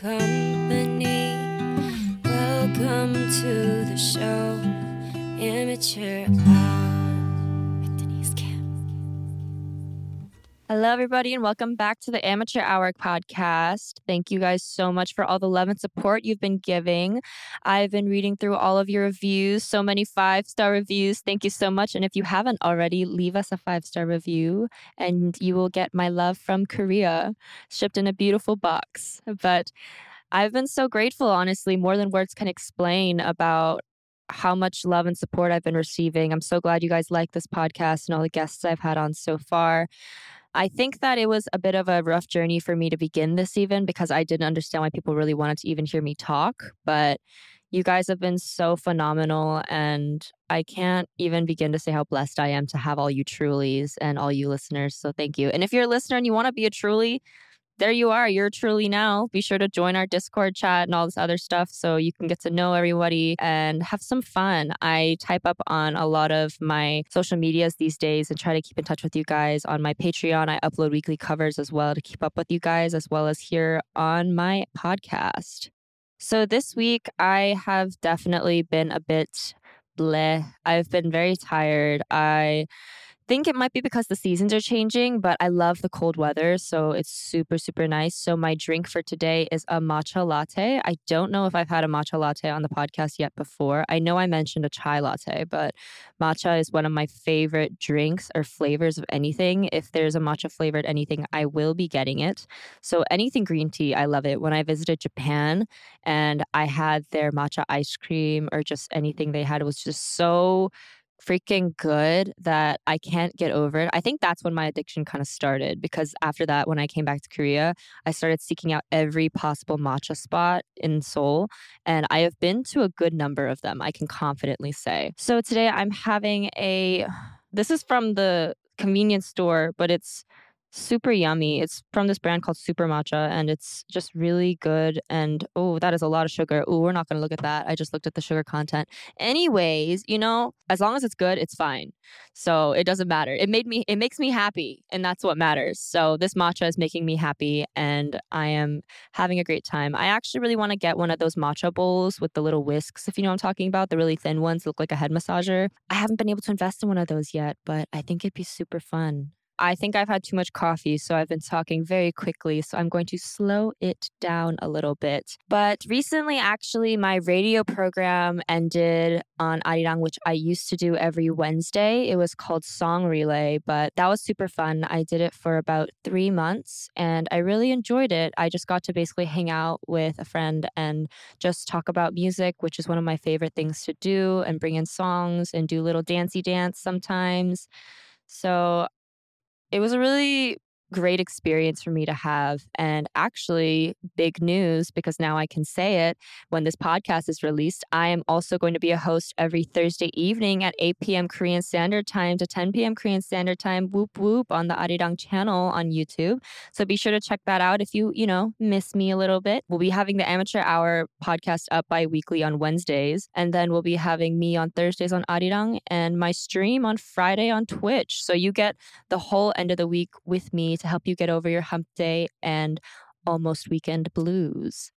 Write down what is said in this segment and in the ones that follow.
Company. Welcome to the show, Immature. Hello, everybody, and welcome back to the Amateur Hour podcast. Thank you guys so much for all the love and support you've been giving. I've been reading through all of your reviews, so many five star reviews. Thank you so much. And if you haven't already, leave us a five star review, and you will get my love from Korea shipped in a beautiful box. But I've been so grateful, honestly, more than words can explain about how much love and support I've been receiving. I'm so glad you guys like this podcast and all the guests I've had on so far. I think that it was a bit of a rough journey for me to begin this even because I didn't understand why people really wanted to even hear me talk. But you guys have been so phenomenal, and I can't even begin to say how blessed I am to have all you trulies and all you listeners. So thank you. And if you're a listener and you want to be a truly, there you are. You're truly now. Be sure to join our Discord chat and all this other stuff so you can get to know everybody and have some fun. I type up on a lot of my social medias these days and try to keep in touch with you guys. On my Patreon, I upload weekly covers as well to keep up with you guys, as well as here on my podcast. So this week, I have definitely been a bit bleh. I've been very tired. I think it might be because the seasons are changing, but I love the cold weather, so it's super, super nice. So, my drink for today is a matcha latte. I don't know if I've had a matcha latte on the podcast yet before. I know I mentioned a chai latte, but matcha is one of my favorite drinks or flavors of anything. If there's a matcha flavored anything, I will be getting it. So, anything green tea, I love it. When I visited Japan and I had their matcha ice cream or just anything they had, it was just so freaking good that I can't get over it. I think that's when my addiction kind of started because after that, when I came back to Korea, I started seeking out every possible matcha spot in Seoul. And I have been to a good number of them, I can confidently say. So today I'm having a, this is from the convenience store, but it's super yummy. It's from this brand called Super Matcha and it's just really good. And oh, that is a lot of sugar. Oh, we're not going to look at that. I just looked at the sugar content. Anyways, you know, as long as it's good, it's fine. So it doesn't matter. It made me, it makes me happy and that's what matters. So this matcha is making me happy and I am having a great time. I actually really want to get one of those matcha bowls with the little whisks, if you know what I'm talking about, the really thin ones look like a head massager. I haven't been able to invest in one of those yet, but I think it'd be super fun. I think I've had too much coffee, so I've been talking very quickly. So I'm going to slow it down a little bit. But recently, actually, my radio program ended on Arirang, which I used to do every Wednesday. It was called Song Relay, but that was super fun. I did it for about three months and I really enjoyed it. I just got to basically hang out with a friend and just talk about music, which is one of my favorite things to do, and bring in songs and do little dancey dance sometimes. So it was a really great experience for me to have. And actually, big news because now I can say it when this podcast is released. I am also going to be a host every Thursday evening at 8 p.m. Korean Standard Time to 10 p.m. Korean Standard Time, whoop whoop, on the Arirang channel on YouTube. So be sure to check that out if you, you know, miss me a little bit. We'll be having the Amateur Hour podcast up bi weekly on Wednesdays. And then we'll be having me on Thursdays on Arirang and my stream on Friday on Twitch. So you get the whole end of the week with me to help you get over your hump day and almost weekend blues.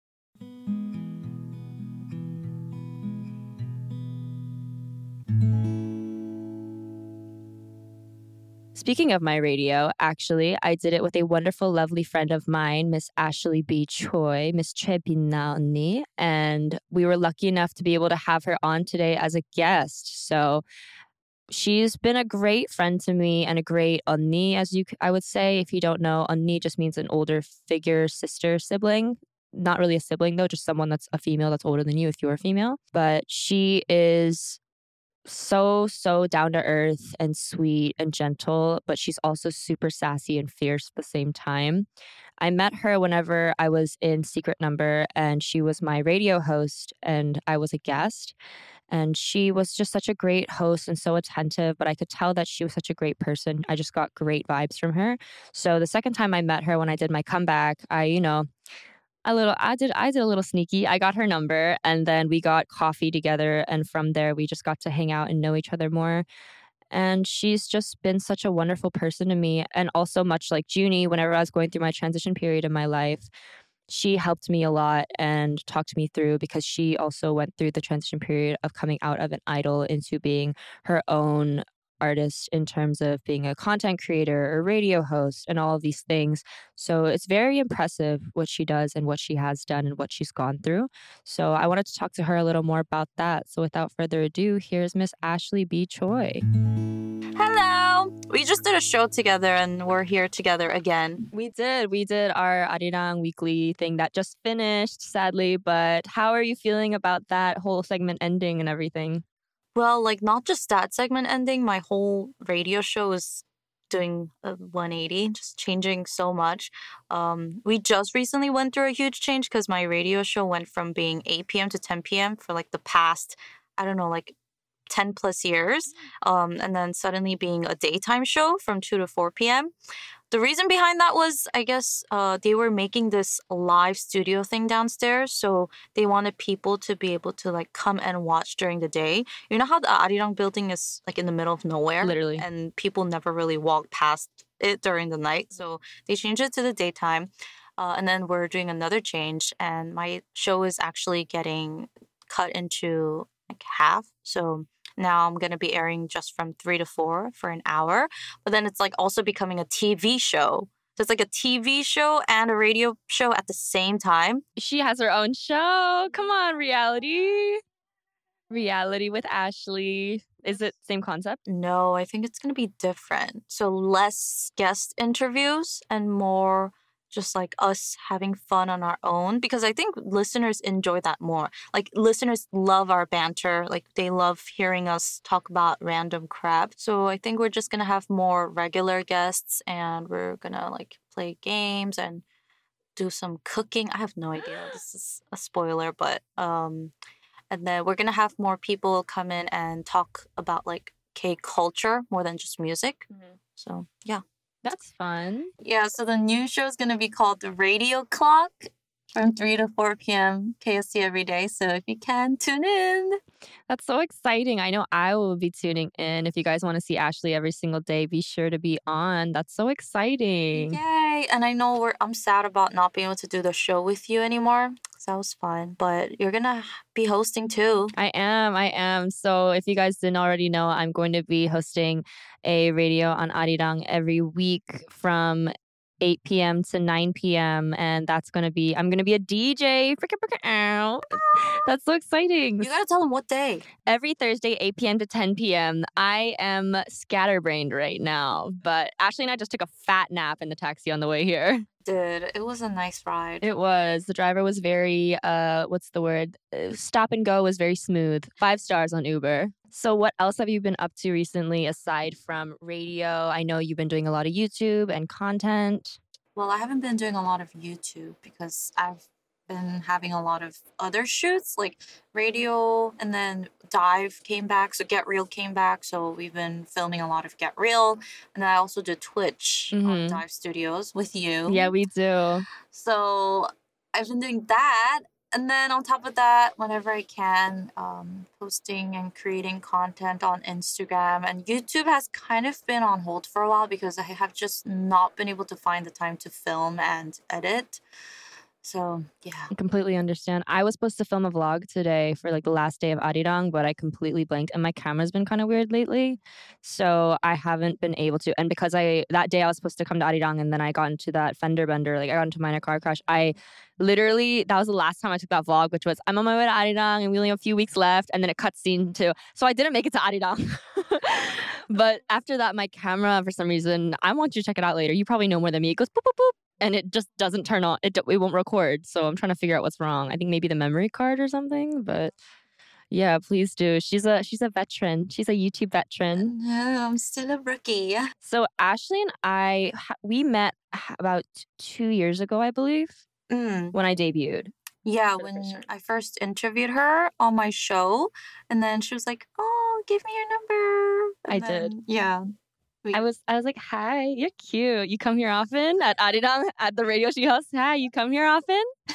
Speaking of my radio, actually, I did it with a wonderful, lovely friend of mine, Miss Ashley B. Choi, Miss Choi Bin and we were lucky enough to be able to have her on today as a guest. So she's been a great friend to me and a great onni, as you I would say. If you don't know, onni just means an older figure, sister, sibling. Not really a sibling though, just someone that's a female that's older than you if you're a female. But she is so so down to earth and sweet and gentle, but she's also super sassy and fierce at the same time. I met her whenever I was in Secret Number and she was my radio host and I was a guest. And she was just such a great host and so attentive, but I could tell that she was such a great person. I just got great vibes from her. So the second time I met her when I did my comeback, I, you know, a little I did I did a little sneaky. I got her number and then we got coffee together and from there we just got to hang out and know each other more. And she's just been such a wonderful person to me. And also, much like Junie, whenever I was going through my transition period in my life, she helped me a lot and talked me through because she also went through the transition period of coming out of an idol into being her own artist in terms of being a content creator or radio host and all of these things. So it's very impressive what she does and what she has done and what she's gone through. So I wanted to talk to her a little more about that. So without further ado, here's Miss Ashley B. Choi. Hello. We just did a show together and we're here together again. We did. We did our Arirang weekly thing that just finished, sadly. But how are you feeling about that whole segment ending and everything? Well, like not just that segment ending, my whole radio show is doing a 180, just changing so much. Um, we just recently went through a huge change because my radio show went from being 8 p.m. to 10 p.m. for like the past, I don't know, like 10 plus years. Um, and then suddenly being a daytime show from 2 to 4 p.m the reason behind that was i guess uh, they were making this live studio thing downstairs so they wanted people to be able to like come and watch during the day. You know how the arirang building is like in the middle of nowhere literally. and people never really walk past it during the night so they changed it to the daytime uh, and then we're doing another change and my show is actually getting cut into like half so now I'm going to be airing just from 3 to 4 for an hour. But then it's like also becoming a TV show. So it's like a TV show and a radio show at the same time. She has her own show. Come on, reality. Reality with Ashley. Is it same concept? No, I think it's going to be different. So less guest interviews and more just like us having fun on our own because I think listeners enjoy that more. Like listeners love our banter, like they love hearing us talk about random crap. So I think we're just going to have more regular guests and we're going to like play games and do some cooking. I have no idea. This is a spoiler, but um and then we're going to have more people come in and talk about like K culture more than just music. Mm-hmm. So, yeah. That's fun. Yeah, so the new show is going to be called The Radio Clock from 3 to 4 p.m. KST every day. So if you can, tune in. That's so exciting. I know I will be tuning in. If you guys want to see Ashley every single day, be sure to be on. That's so exciting. Yay. And I know we're, I'm sad about not being able to do the show with you anymore. So that was fun. But you're going to be hosting too. I am. I am. So if you guys didn't already know, I'm going to be hosting a radio on Arirang every week from 8 p.m. to 9 p.m. And that's going to be, I'm going to be a DJ. Freaking freaking out. That's so exciting. You got to tell them what day. Every Thursday, 8 p.m. to 10 p.m. I am scatterbrained right now, but Ashley and I just took a fat nap in the taxi on the way here. Did. It was a nice ride. It was. The driver was very, uh, what's the word? Uh, stop and go was very smooth. Five stars on Uber. So, what else have you been up to recently aside from radio? I know you've been doing a lot of YouTube and content. Well, I haven't been doing a lot of YouTube because I've been having a lot of other shoots like radio and then dive came back so get real came back so we've been filming a lot of get real and then i also did twitch on Mhm. dive studios with you Yeah, we do. so i've been doing that and then on top of that whenever i can um, posting and creating content on instagram and youtube has kind of been on hold for a while because i have just not been able to find the time to film and edit so yeah I completely understand. I was supposed to film a vlog today for like the last day of Arirang, but I completely blanked and my camera's been kind of weird lately. So I haven't been able to. And because I that day I was supposed to come to Arirang and then I got into that fender bender, like I got into minor car crash. I literally that was the last time I took that vlog, which was I'm on my way to Arirang and we only have a few weeks left, and then it cuts scene to so I didn't make it to Arirang. but after that, my camera for some reason, I want you to check it out later. You probably know more than me. It goes boop boop boop and it just doesn't turn on. It, it won't record. So I'm trying to figure out what's wrong. I think maybe the memory card or something. But yeah, please do. She's a she's a veteran. She's a YouTube veteran. No, I'm still a rookie. So Ashley and I we met about two years ago, I believe, Mm, when I debuted. yeah, For the first when time. I first interviewed her on my show, and then she was like, "Oh, give me your number." I And did. Yeah. We- I was I was like, "Hi, you're cute. You come here often at Arirang at the radio she hosts. Hi, you come here often."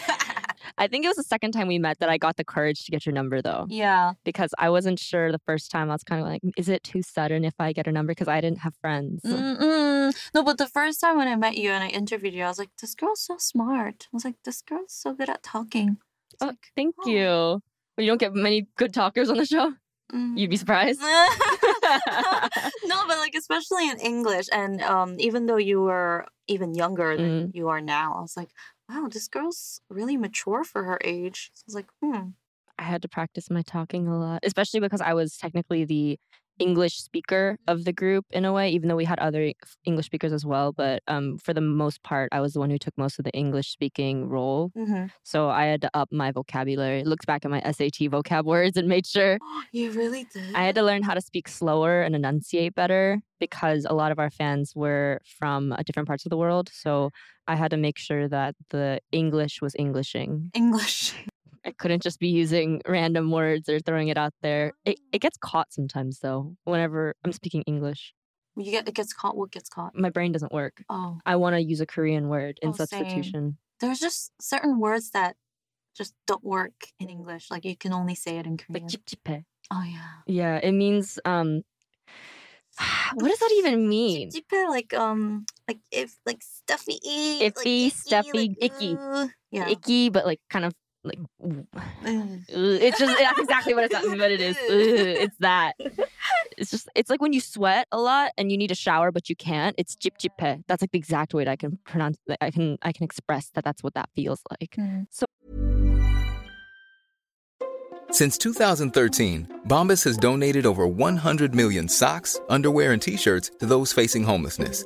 I think it was the second time we met that I got the courage to get your number though. yeah. because I wasn't sure the first time. I was kind of like, is it too sudden if I get a number? Because I didn't have friends. Mm-mm. No, but the first time when I met you and I interviewed you, I was like, "This girl's so smart." I was like, "This girl's so good at talking." Oh, like, thank oh. you. Well, you don't get many good talkers on the show. mm. You'd be surprised. no, but like especially in English, and um, even though you were even younger than you are now, I was like, wow, this girl's really mature for her age. So I was like, hmm, I had to practice my talking a lot, especially because I was technically the English speaker of the group in a way, even though we had other English speakers as well. But um, for the most part, I was the one who took most of the English speaking role. mm-hmm. So I had to up my vocabulary, looked back at my SAT vocab words, and made sure you really did. I had to learn how to speak slower and enunciate better because a lot of our fans were from uh, different parts of the world. So I had to make sure that the English was Englishing. English. I couldn't just be using random words or throwing it out there. It, it gets caught sometimes, though, whenever I'm speaking English. You get it gets caught. What gets caught? My brain doesn't work. Oh, I want to use a Korean word in Oh, same. substitution. there's just certain words that just don't work in English. Like you can only say it in Korean. Like 찝찝해. oh yeah. Yeah, it means um what does that even mean? 찝찝해, like um, like if like stuffy, like Iffy, stuffy, like, icky. uh, yeah. Icky, but like kind of like Ugh. Ugh, it's just that's exactly what it's what it is. It's that. It's just it's like when you sweat a lot and you need a shower but you can't. It's jip jippe. That's like the exact way that I can pronounce. that I can I can express that. That's what that feels like. Mm. Since 2013, Bombas has donated over 100 million socks, underwear, and t shirts to those facing homelessness.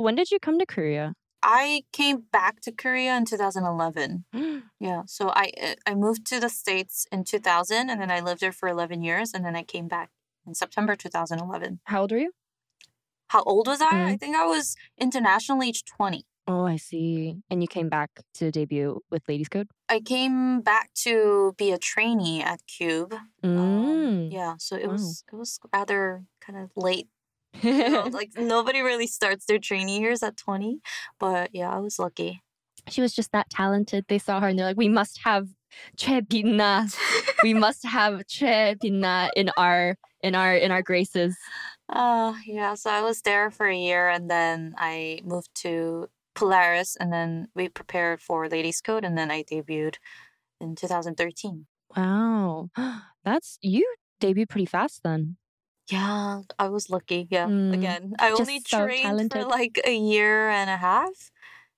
When did you come to Korea? I came back to Korea in 2011. Yeah, so I uh, I moved to the states in 2000, and then I lived there for 11 years, and then I came back in September 2011. How old are you? How old was I? I Mhm. think I was international age 20. Oh, I see. And you came back to debut with Ladies Code? I came back to be a trainee at Cube. Um, Mm. yeah, so it Wow. was it was rather kind of late. You know, like nobody really starts their training years at 20, but yeah, I was lucky. she was just that talented. They saw her and they're like, we must have Choi Binna. we must have Choi Binna in our in our in our graces. Uh, yeah, so I was there for a year and then I moved to Polaris and then we prepared for Ladies Code and then I debuted in 2013. Wow. That's you debuted pretty fast then. Yeah, I was lucky. Yeah, Mm, again, I only so trained talented. for like a year and a half.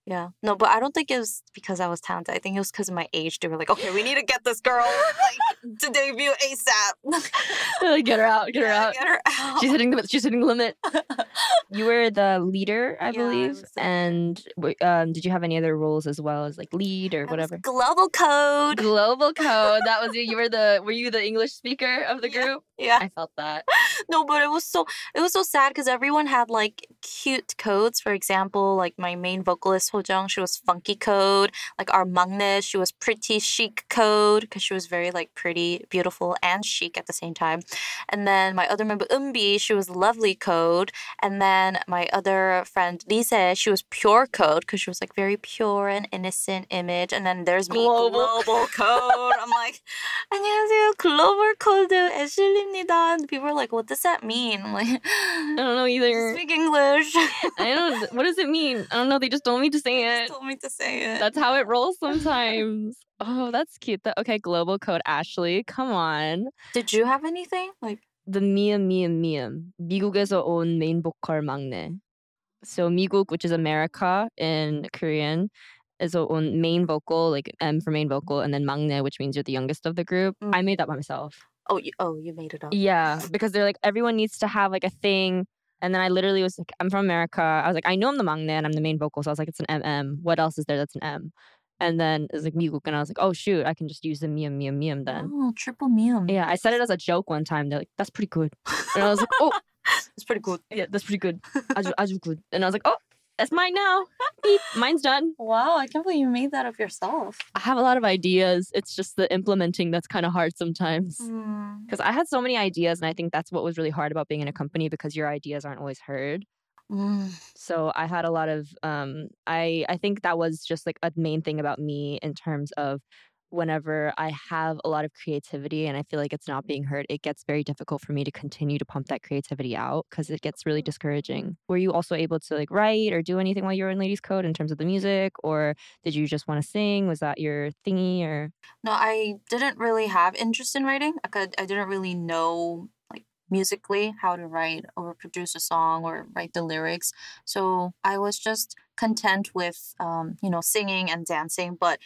Yeah, no, but I don't think it was because I was talented. I think it was because of my age. They were like, okay, we need to get this girl like to debut ASAP. Like, get her out, get her Yeah, out. Get her out. She's hitting the she's hitting the limit. You were the leader, I Yeah, I believe. was and um, did you have any other roles as well as like lead or I whatever? Global code. Global code. That was you. You were the were you the English speaker of the Yeah. group? yeah. I felt that. No, but it was so it was so sad because everyone had like cute codes. For example, like my main vocalist Sojung, she was funky code. Like our Maknae, she was pretty chic code because she was very like pretty, beautiful, and chic at the same time. And then my other member EunB, she was lovely code. And then my other friend RiSe, she was pure code because she was like very pure and innocent image. And then there's me, global, global code. I'm like, 안녕하세요, global code, Ashley people are like, what does that mean? I'm like, I don't know either. Speak English. I don't. What does it mean? I don't know. They just told me to say it. told me to say it. That's how it rolls sometimes. oh, that's cute. Okay, global code Ashley. Come on. Did you have anything like? The 미음 미음 미음 미국에서 온 main 보컬 maknae. So 미국, which is America in Korean, is on main vocal, like M for main vocal, and then Maknae, which means you're the youngest of the group. Mm. I made that by myself. Oh, you, oh, you made it up. Yeah, because they're like everyone needs to have like a thing. And then I literally was like, I'm from America. I was like, I know I'm the maknae and I'm the main vocal. So I was like, it's an MM. What else is there that's an M? And then it's like Miguk. And I was like, oh, shoot, I can just use the Miam, Miam, Miam then. Oh, triple Miam. Yeah, I said it as a joke one time. They're like, that's pretty good. And I was like, oh. it's pretty good. Yeah, that's pretty good. Aju, aju good. And I was like, oh, that's mine now. Beep, mine's done. Wow, I can't believe you made that of yourself. I have a lot of ideas. It's just the implementing that's kind of hard sometimes. Mm. Because I had so many ideas, and I think that's what was really hard about being in a company because your ideas aren't always heard. Mm. So I had a lot of um I I think that was just like a main thing about me in terms of whenever I have a lot of creativity and I feel like it's not being heard, it gets very difficult for me to continue to pump that creativity out because it gets really discouraging. Were you also able to like write or do anything while you were in Ladies Code in terms of the music or did you just want to sing? Was that your thingy or No, I didn't really have interest in writing. I could, I didn't really know like musically how to write or produce a song or write the lyrics. So I was just content with um, you know, singing and dancing, but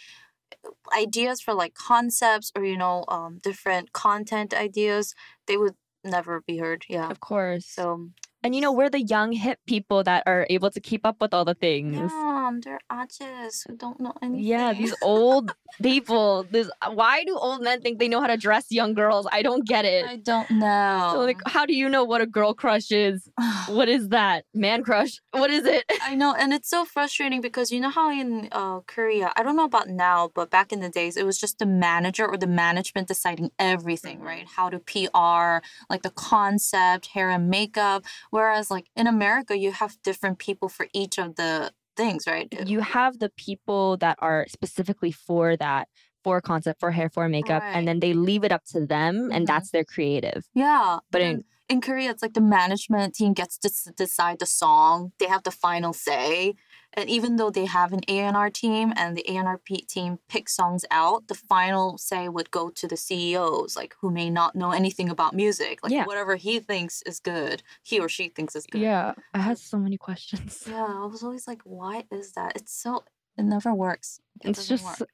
ideas for like concepts or you know, um different content ideas, they would never be heard. Yeah. of course. So and you know, we're the young hip people that are able to keep up with all the things. yeah, they're artists who don't know anything. Yeah, these old people. This why do old men think they know how to dress young girls? I don't get it. I don't know. So, like, how do you know what a girl crush is? What is that? Man crush? What is it? I know, and it's so frustrating because you know how in uh, Korea, I don't know about now, but back in the days, it was just the manager or the management deciding everything, right? How to PR, like the concept, hair and makeup. Whereas, like in America, you have different people for each of the things, right? You have the people that are specifically for that, for concept, for hair, for makeup, Right. and then they leave it up to them, and Mhm. that's their creative. Yeah. But and in Korea, it's like the management team gets to decide the song. They have the final say. And even though they have an A&R team and the A&R team picks songs out, the final say would go to the CEOs, like who may not know anything about music. Like Yeah. whatever he thinks is good, he or she thinks is good. Yeah, I had so many questions. Yeah, I was always like, why is that? It's so it never works. It It's just work.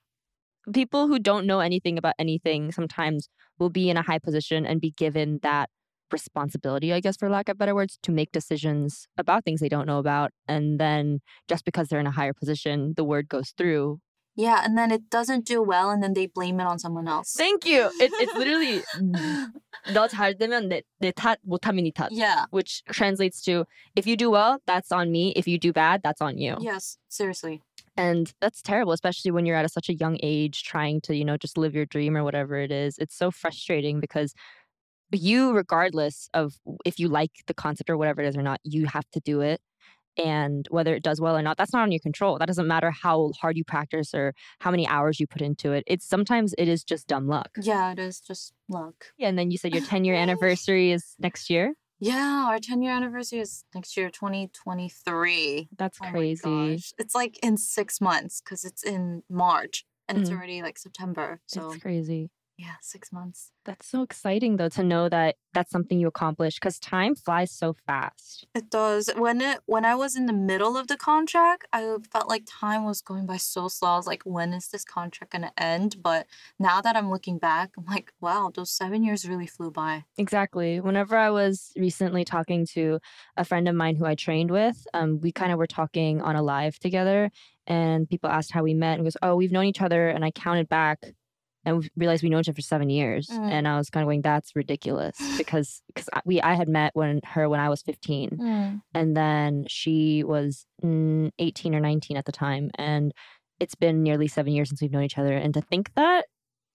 people who don't know anything about anything sometimes will be in a high position and be given that responsibility, I guess, for lack of better words, to make decisions about things they don't know about. And then just because they're in a higher position, the word goes through. Yeah, and then it doesn't do well, and then they blame it on someone else. Thank you. It, it's literally 너 잘 되면 내, 내 탓, 못하면 네 탓. Yeah. Which translates to if you do well, that's on me. If you do bad, that's on you. Yes, seriously. And that's terrible, especially when you're at a, such a young age trying to, you know, just live your dream or whatever it is. It's so frustrating because you, regardless of if you like the concept or whatever it is or not, you have to do it. And whether it does well or not, that's not on your control. That doesn't matter how hard you practice or how many hours you put into it. It's sometimes it is just dumb luck. Yeah, it is just luck. Yeah, and then you said your 10 year anniversary is next year. Yeah, our 10 year anniversary is next year, 2023. That's Oh crazy. It's like in six months because it's in March and it's Mhm. already like September. So, It's crazy. Yeah, six months. That's so exciting though to know that that's something you accomplished because time flies so fast. It does. When it when I was in the middle of the contract, I felt like time was going by so slow. I was like, when is this contract gonna end? But now that I'm looking back, I'm like, wow, those seven years really flew by. Exactly. Whenever I was recently talking to a friend of mine who I trained with, um, we kind of were talking on a live together, and people asked how we met, and goes, "Oh, we've known each other," and I counted back, and we realized we known each other for seven years, Mm. and I was kind of going, "That's ridiculous," because because we I had met when her when I was fifteen, and then she was mm, 18 or 19 at the time and it's been nearly seven years since we've known each other and to think that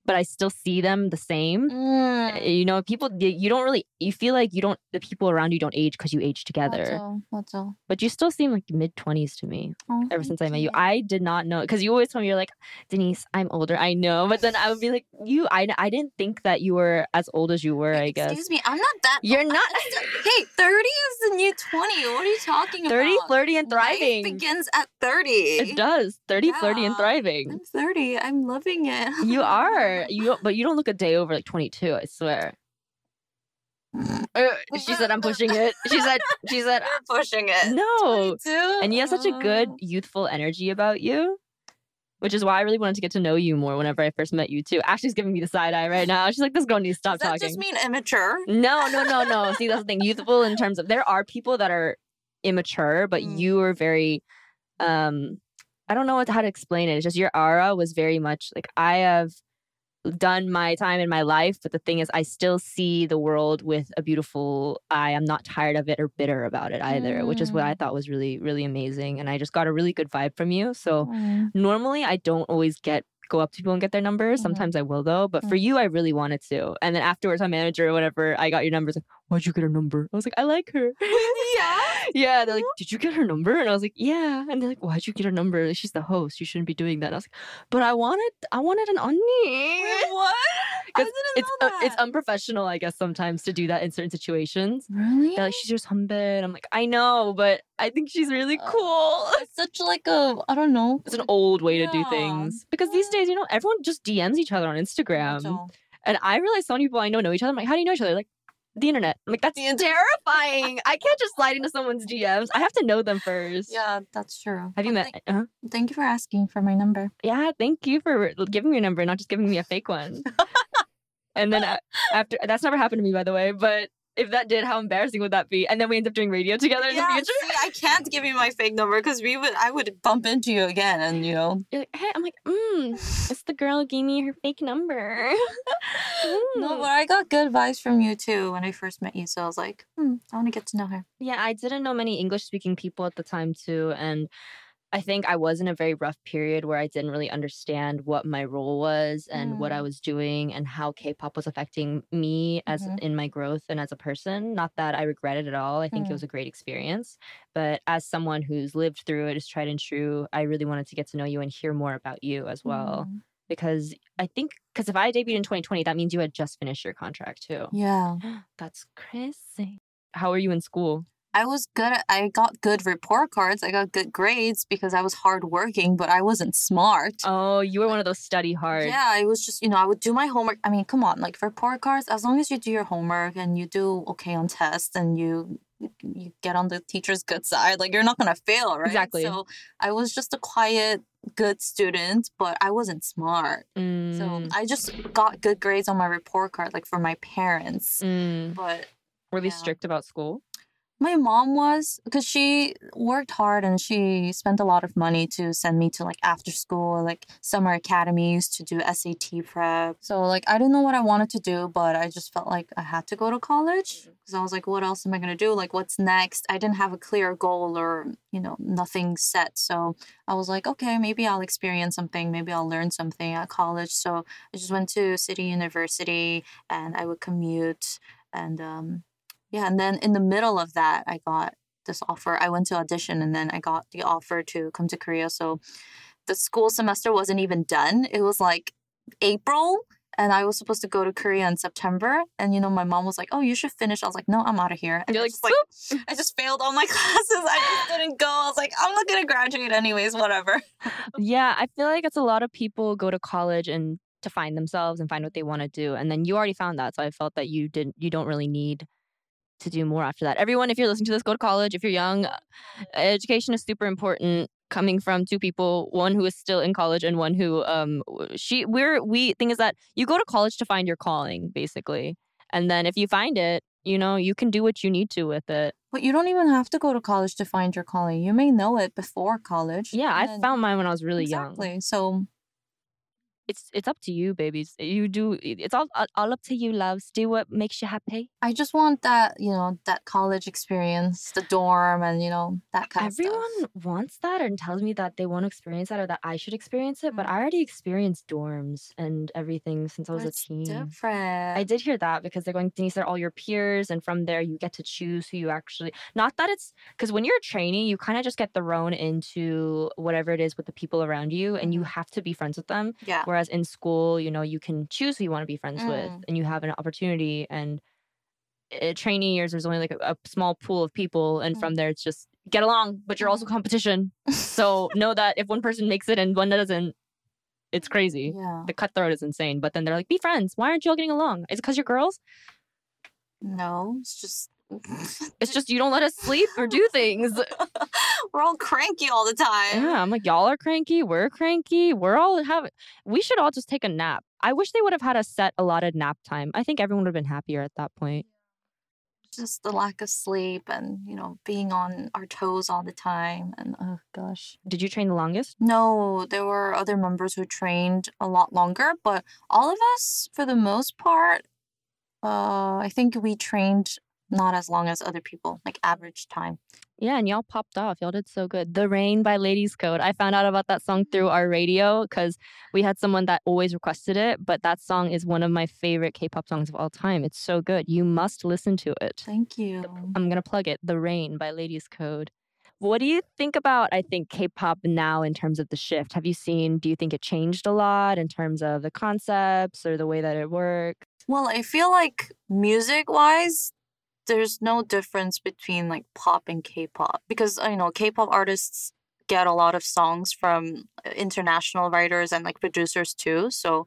but i still see them the same Mm. you know people y- you don't really you feel like you don't the people around you don't age because you age together 맞아, 맞아. but you still seem like mid 20s to me Oh, ever thank since i met you you. i did not know because you always tell me you're like denise i'm older i know but then i would be like you i, I didn't think that you were as old as you were i guess Excuse me, I'm not that. You're old. not- I'm still- hey, 30 is the new 20. What are you talking 30 about? flirty and Life thriving begins at 30. it does 30 flirty and Yeah. thriving I'm 30. I'm loving it. You are. You don't, but you don't look a day over like 22, I swear. She said I'm pushing it. She said she said You're pushing it. no. 22? And you have such a good Oh. youthful energy about you. Which is why I really wanted to get to know you more whenever I first met you too. Ashley's giving me the side eye right now. She's like, this girl needs to stop talking. Does that talking. just mean immature? No, no, no, no. See, that's the thing. Youthful in terms of there are people that are immature, but Mm. you are very um I don't know what how to explain it. It's just your aura was very much like I have done my time in my life, but the thing is I still see the world with a beautiful eye. I'm not tired of it or bitter about it either, which is what I thought was really, really amazing. And I just got a really good vibe from you. So Mm. normally I don't always get go up to people and get their numbers. Mhm. Sometimes I will though, but for you I really wanted to. And then afterwards my manager or whatever, I got your numbers like, why'd you get her number? I was like, I like her. yeah yeah, they're like, did you get her number? And I was like, yeah. And they're like, why'd you get her number? She's the host. You shouldn't be doing that. And I was like, but I wanted, I wanted an onion. what? it's, uh, it's unprofessional, I guess, sometimes to do that in certain situations. Really? They're like, she's your humble. I'm like, I know, but I think she's really uh, cool. it's such like a, I don't know. It's an old way yeah. to do things. Because yeah. these days, you know, everyone just DMs each other on Instagram. And I realize so many people I know know each other. I'm like, how do you know each other? Like, the internet. I'm like, that's terrifying. I can't just slide into someone's DMs. I have to know them first. Yeah, that's true. Have you Well, met? Thank, uh thank you for asking for my number. Yeah, thank you for giving me your number, not just giving me a fake one. and then after, that's never happened to me, by the way. But if that did, how embarrassing would that be? And then we end up doing radio together in the future. see, I can't give you my fake number because we would I would bump into you again, and you know. You're like, hey, I'm like, mm, it's the girl who gave me her fake number. No, Mm. but I got good vibes from you too when I first met you. So I was like, hmm, I want to get to know her. Yeah, I didn't know many English speaking people at the time too. And I think I was in a very rough period where I didn't really understand what my role was and what I Mm. was doing and how K pop was affecting me as Mhm. in my growth and as a person. Not that I regret it at all. I think it Mm. was a great experience. But as someone who's lived through it, is tried and true, I really wanted to get to know you and hear more about you as well. Mm. Because I think because if I debuted in 2020, that means you had just finished your contract too. Yeah. That's crazy. How are you in school? I was good at, I got good report cards. I got good grades because I was hardworking, but I wasn't smart. Oh, you were one of those study hard. Yeah, I was just, you know, I would do my homework. I mean, come on, like for report cards, as long as you do your homework and you do okay on tests and you you get on the teacher's good side, like you're not gonna fail, right? Exactly. So I was just a quiet, good student, but I wasn't smart. So Mm, I just got good grades on my report card, like for my parents. mm. But Were they yeah. strict about school? My mom was because she worked hard and she spent a lot of money to send me to like after school, like summer academies to do SAT prep. So like I didn't know what I wanted to do, but I just felt like I had to go to college because I was like, what else am I gonna do? Like what's next? I didn't have a clear goal or you know nothing set. So I was like, okay, maybe I'll experience something. Maybe I'll learn something at college. So I just went to City University and I would commute and um yeah, and then in the middle of that, I got this offer. I went to audition and then I got the offer to come to Korea. So the school semester wasn't even done. It was like April and I was supposed to go to Korea in September. And you know, my mom was like, "Oh, you should finish." I was like, "No, I'm out of here." And You're I like, just, like, I just failed all my classes. I just didn't go. I was like, "I'm not gonna graduate anyways. Whatever." Yeah, I feel like it's a lot of people go to college and to find themselves and find what they want to do, and then you already found that. So I felt that you didn't, you don't really need to do more after that. Everyone, if you're listening to this, go to college. If you're young, uh, education is super important. Coming from two people, one who is still in college and one who um she we're we thing is that you go to college to find your calling basically, and then if you find it, you know you can do what you need to with it. But you don't even have to go to college to find your calling. You may know it before college. Yeah, I found mine when I was really young. exactly. So It's it's up to you, babies. You do. It's all all up to you, loves. Do what makes you happy. I just want that, you know, that college experience, the dorm, and you know that kind Everyone of stuff. wants that and tells me that they want to experience that or that I should experience it, but Mm. I already experienced dorms and everything since I was But a teen. different. I did hear that because they're going these are all your peers, and from there you get to choose who you actually. Not that it's because when you're a trainee, you kind of just get thrown into whatever it is with the people around you, and you Mhm. have to be friends with them. Yeah. Whereas in school, you know, you can choose who you want to be friends with, Mm. and you have an opportunity. And uh, trainee years, there's only like a, a small pool of people, and Mm. from there, it's just get along. But you're also Mhm. competition, so know that if one person makes it and one doesn't, it's crazy. Yeah. The cutthroat is insane. But then they're like, be friends. Why aren't you all getting along? Is it because you're girls? No, it's just It's just you don't let us sleep or do things. we're all cranky all the time. Yeah, I'm like, y'all are cranky. We're cranky. We're all having. We should all just take a nap. I wish they would have had a set allotted nap time. I think everyone would have been happier at that point. Just the lack of sleep and, you know, being on our toes all the time. And oh gosh. Did you train the longest? No, there were other members who trained a lot longer, but all of us, for the most part, uh, I think we trained not as long as other people, like average time. Yeah, and y'all popped off. Y'all did so good. The Rain by Ladies Code. I found out about that song through mm. our radio because we had someone that always requested it, but that song is one of my favorite K pop songs of all time. It's so good. You must listen to it. Thank you. I'm going to plug it The Rain by Ladies Code. What do you think about, I think, K pop now in terms of the shift? Have you seen, do you think it changed a lot in terms of the concepts or the way that it works? Well, I feel like music wise, there's no difference between like pop and K-pop because uh, you know K-pop artists get a lot of songs from uh, international writers and like producers too. So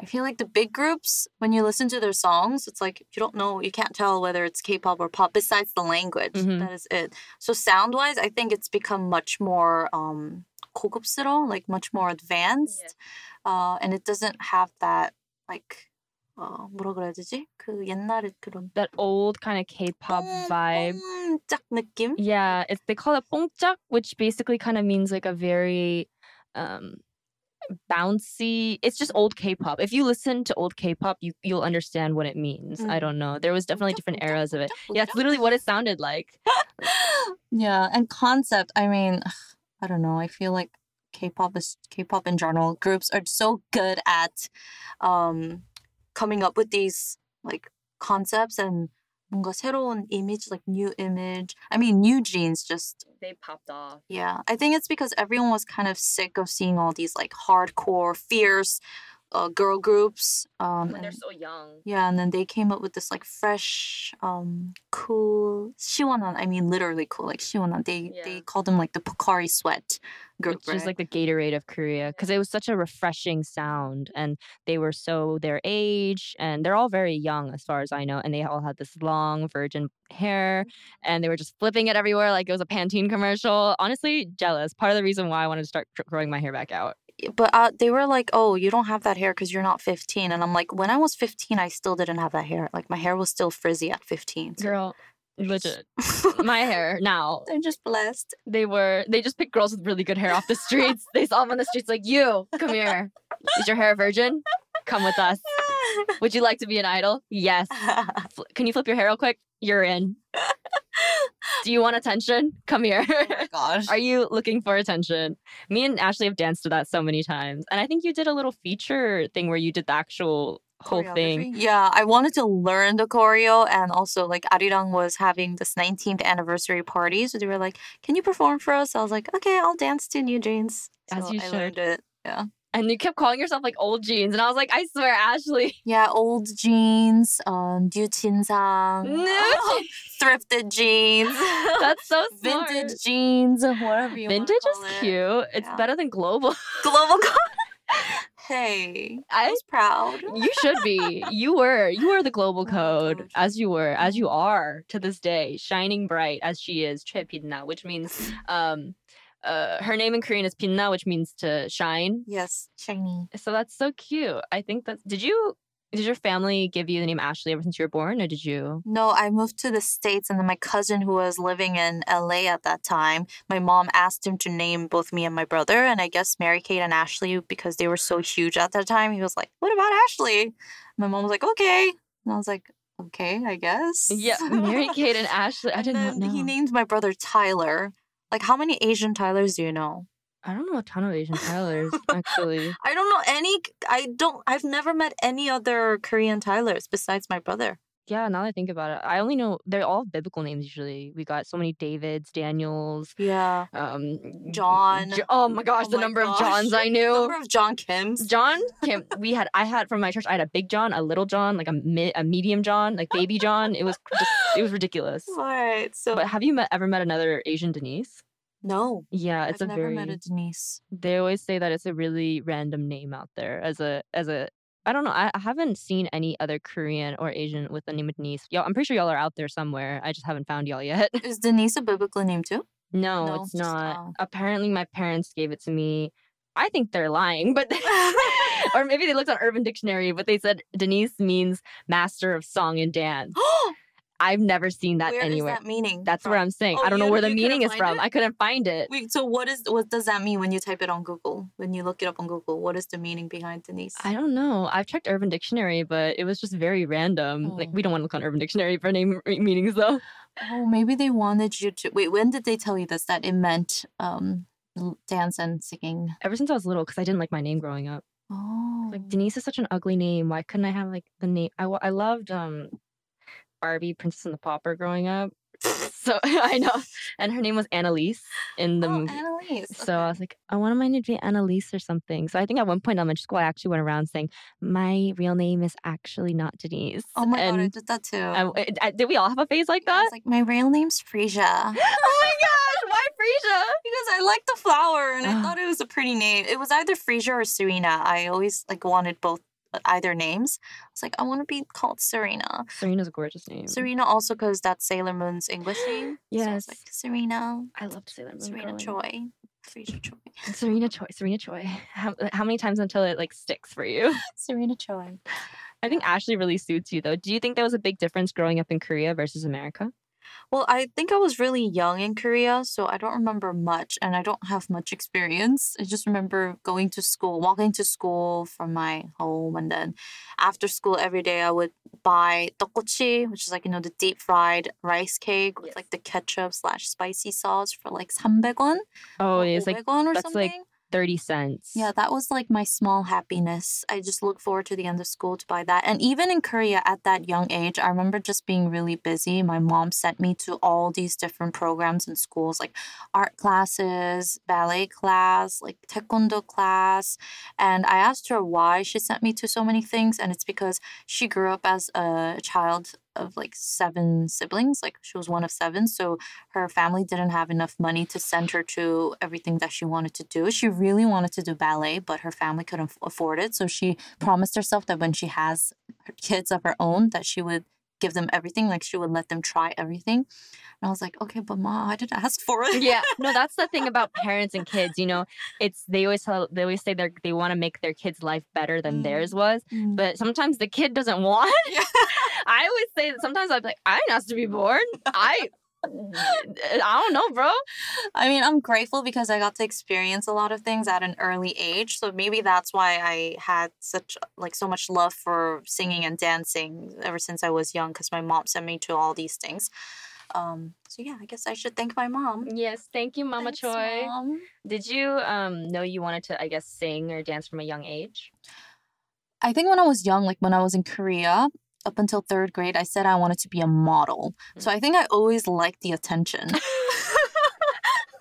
I feel like the big groups, when you listen to their songs, it's like you don't know, you can't tell whether it's K-pop or pop. Besides the language, Mhm. that is it. So sound wise, I think it's become much more um 고급스러워, like much more advanced, uh, and it doesn't have that like 어, 뭐라 그래야 되지? 그 옛날에 그런 That old kind of K pop 뽕- vibe. 뽕짝 느낌? Yeah, it's they call it 뽕짝, which basically kind of means like a very um bouncy. It's just old K-pop. If you listen to old K-pop, you you'll understand what it means. I Mm. don't know. There was definitely 뽕짝, different 뽕짝, eras of it. 뽕짝, Yeah, it's 뽕짝. literally what it sounded like. yeah, and concept. I mean, I don't know. I feel like K-pop is K-pop in general. Groups are so good at um coming up with these like concepts and 뭔가 새로운 image, like new image. I mean, new jeans just They popped off. Yeah, I think it's because everyone was kind of sick of seeing all these like hardcore, fierce uh, girl groups. Um, When they're and- so young. yeah, and then they came up with this like fresh, um, cool, 시원한. I mean, literally cool, like 시원한. They Yeah. they called them like the Pocari Sweat group, which is right? like the Gatorade of Korea, because it was such a refreshing sound, and they were so their age, and they're all very young as far as I know, and they all had this long virgin hair, and they were just flipping it everywhere like it was a Pantene commercial. Honestly, jealous. Part of the reason why I wanted to start gr- growing my hair back out. but uh, they were like, "Oh, you don't have that hair because you're not 15." And I'm like, when I was 15, I still didn't have that hair. Like my hair was still frizzy at 15. so- Girl, Legit. My hair now. They're just blessed. They were they just picked girls with really good hair off the streets. they saw them on the streets like you. Come here. Is your hair a virgin? Come with us. Would you like to be an idol? Yes. Can you flip your hair real quick? You're in. Do you want attention? Come here. oh gosh. Are you looking for attention? Me and Ashley have danced to that so many times. And I think you did a little feature thing where you did the actual whole thing. Yeah, I wanted to learn the choreo and also like Arirang was having this 19th anniversary party. So they were like, Can you perform for us? I was like, Okay, I'll dance to New Jeans. As you I should. learned it. Yeah. And you kept calling yourself like old jeans. And I was like, I swear, Ashley. Yeah, old jeans, um, new chinsang, New thrifted jeans, That's so smart. vintage jeans, whatever you Vintage is it. cute. It's Yeah. better than global. Global. hey, I was proud. you should be. You were. You were the global Oh, code as you were, as you are to this day, shining bright as she is, Choi Binna, which means um uh her name in Korean is Binna, which means to shine. Yes, shiny. So that's so cute. I think that did you did your family give you the name Ashley ever since you were born, or did you? No, I moved to the States, and then my cousin, who was living in LA at that time, my mom asked him to name both me and my brother. And I guess Mary Kate and Ashley, because they were so huge at that time, he was like, What about Ashley? My mom was like, Okay. And I was like, Okay, I guess. Yeah, Mary Kate and Ashley. I did not know. He named my brother Tyler. Like, how many Asian Tylers do you know? I don't know a ton of Asian Tylers actually. I don't know any. I don't. I've never met any other Korean Tylers besides my brother. Yeah, now that I think about it, I only know they're all biblical names. Usually, we got so many Davids, Daniels, Yeah. um, John. Jo- oh my gosh, Oh the my number gosh. of Johns I knew. Number of John Kims. John Kim. We had I had from my church. I had a big John, a little John, like a mi- a medium John, like baby John. It was just it was ridiculous. Right. So But have you met, ever met another Asian Denise? no, Yeah, it's I've a never very. met a Denise. They always say that it's a really random name out there as a as a. I don't know. I, I haven't seen any other Korean or Asian with the name of Denise. Y'all, I'm pretty sure y'all are out there somewhere. I just haven't found y'all yet. Is Denise a biblical name too? No, No, it's not. oh. Apparently, my parents gave it to me. I think they're lying, but or maybe they looked on Urban Dictionary, but they said Denise means master of song and dance. Oh, I've never seen that Where is anywhere. that meaning? That's from? where I'm saying. Oh, I don't know where the meaning is from. it? I couldn't find it. Wait, so what is what does that mean when you type it on Google? When you look it up on Google, what is the meaning behind Denise? I don't know. I've checked Urban Dictionary, but it was just very random. Like Oh. we don't want to look on Urban Dictionary for name meanings though. Oh, maybe they wanted you to wait. When did they tell you this? That it meant um dance and singing. Ever since I was little, because I didn't like my name growing up. Oh, Like Denise is such an ugly name. Why couldn't I have like the name? I, I loved um Barbie Princess and the Pauper growing up. So I know, and her name was Annalise in the oh, movie. Annalise. So I was like, I want my name to be Annalise or something. So I think at one point in elementary school, I actually went around saying my real name is actually not Denise. oh my god, I did that too. I- I- did we all have a phase like that? like, my real name's Freesia. oh my gosh, why Freesia? because I like the flower and I thought it was a pretty name. It was either Freesia or Serena. I always like wanted both either names. I was like, I want to be called Serena. Serena's a gorgeous name. Serena also because that's Sailor Moon's English name. So I Yes. like Serena, I love Sailor Moon. Serena growing. Choi, Freesia Choi, Serena Choi. Serena Choi. How, how many times until it like sticks for you? Serena Choi. I think Ashley really suits you though. Do you think there was a big difference growing up in Korea versus America? Well, I think I was really young in Korea, so I don't remember much and I don't have much experience. I just remember going to school, walking to school from my home, and then after school every day I would buy tteokkochi, which is like, you know, the deep fried rice cake with Yes. like the ketchup slash spicy sauce for like 300won Oh, it's like 500won or that's like something. 30 cents. Yeah, that was like my small happiness. I just look forward to the end of school to buy that. And even in Korea at that young age, I remember just being really busy. My mom sent me to all these different programs in schools like art classes, ballet class, like taekwondo class. And I asked her why she sent me to so many things. And it's because she grew up as a child of like seven siblings. Like she was one of seven. So her family didn't have enough money to send her to everything that she wanted to do. She really wanted to do ballet, but her family couldn't afford it. So she promised herself that when she has kids of her own, that she would give them everything. Like she would let them try everything. And I was like, okay, but mom, I didn't ask for it. yeah no that's the thing about parents and kids you know it's they always tell they always say they they want to make their kid's life better than Mm. theirs was Mm. but sometimes the kid doesn't want Yeah. i always say that sometimes i'm like i didn't ask to be born i i don't know bro I mean, I'm grateful because I got to experience a lot of things at an early age. So maybe that's why I had such like so much love for singing and dancing ever since I was young because my mom sent me to all these things. Um, so yeah, I guess I should thank my mom. yes thank you mama Thanks, choi Mom. did you um know you wanted to i guess sing or dance from a young age I think when I was young, like when I was in Korea, up until third grade, I said I wanted to be a model. So I think I always liked the attention.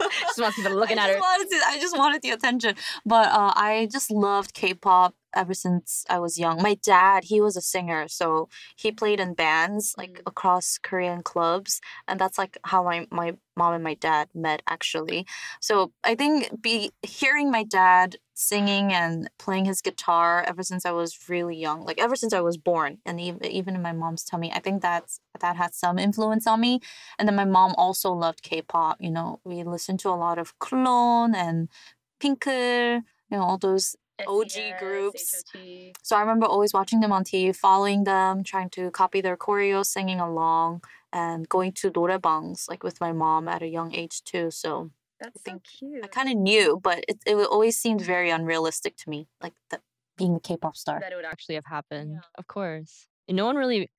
just wants people looking I at just her Wanted to, I just wanted the attention. But uh, I just loved K-pop ever since I was young. My dad, he was a singer, so he played in bands like Mm. across Korean clubs, and that's like how my my mom and my dad met actually. So I think be hearing my dad singing and playing his guitar ever since I was really young, like ever since I was born, and even even in my mom's tummy, I think that's that had some influence on me. And then my mom also loved K-pop. You know, we listened to a lot of Clon and Fin.K.L, you know, all those OG groups. So I remember always watching them on TV, following them, trying to copy their choreo, singing along, and going to noraebangs like with my mom at a young age too. So that's think cute I kind of knew, but it it always seemed very unrealistic to me, like the, being a K-pop star. that it would actually have happened. Of course. And no one really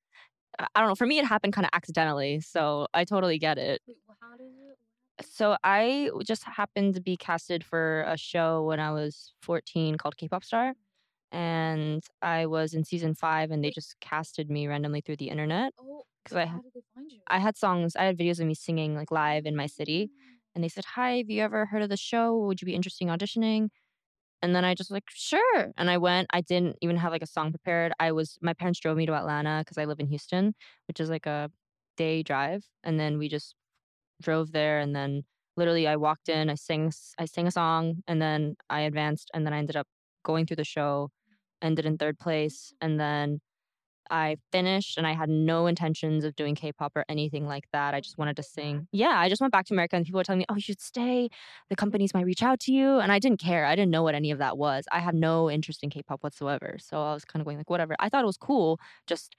I I don't know, for me it happened kind of accidentally, so I totally get it. So I just happened to be casted for a show when I was 14 called K-pop Star. And I was in season 5 and they just casted me randomly through the internet Oh, cuz I had I had songs, I had videos of me singing like live in my city and they said, "Hi, have you ever heard of the show? Would you be interested in auditioning?" And then I just like, "Sure." And I went. I didn't even have like a song prepared. I was my parents drove me to Atlanta cuz I live in Houston, which is like a day drive, and then we just drove there and then literally I walked in, I sang I sang a song and then I advanced and then I ended up going through the show, ended in third place and then I finished and I had no intentions of doing K-pop or anything like that. I just wanted to sing. Yeah, I just went back to America and people were telling me, "Oh, you should stay. The companies might reach out to you." And I didn't care. I didn't know what any of that was. I had no interest in K-pop whatsoever. So I was kind of going like, whatever. I thought it was cool. Just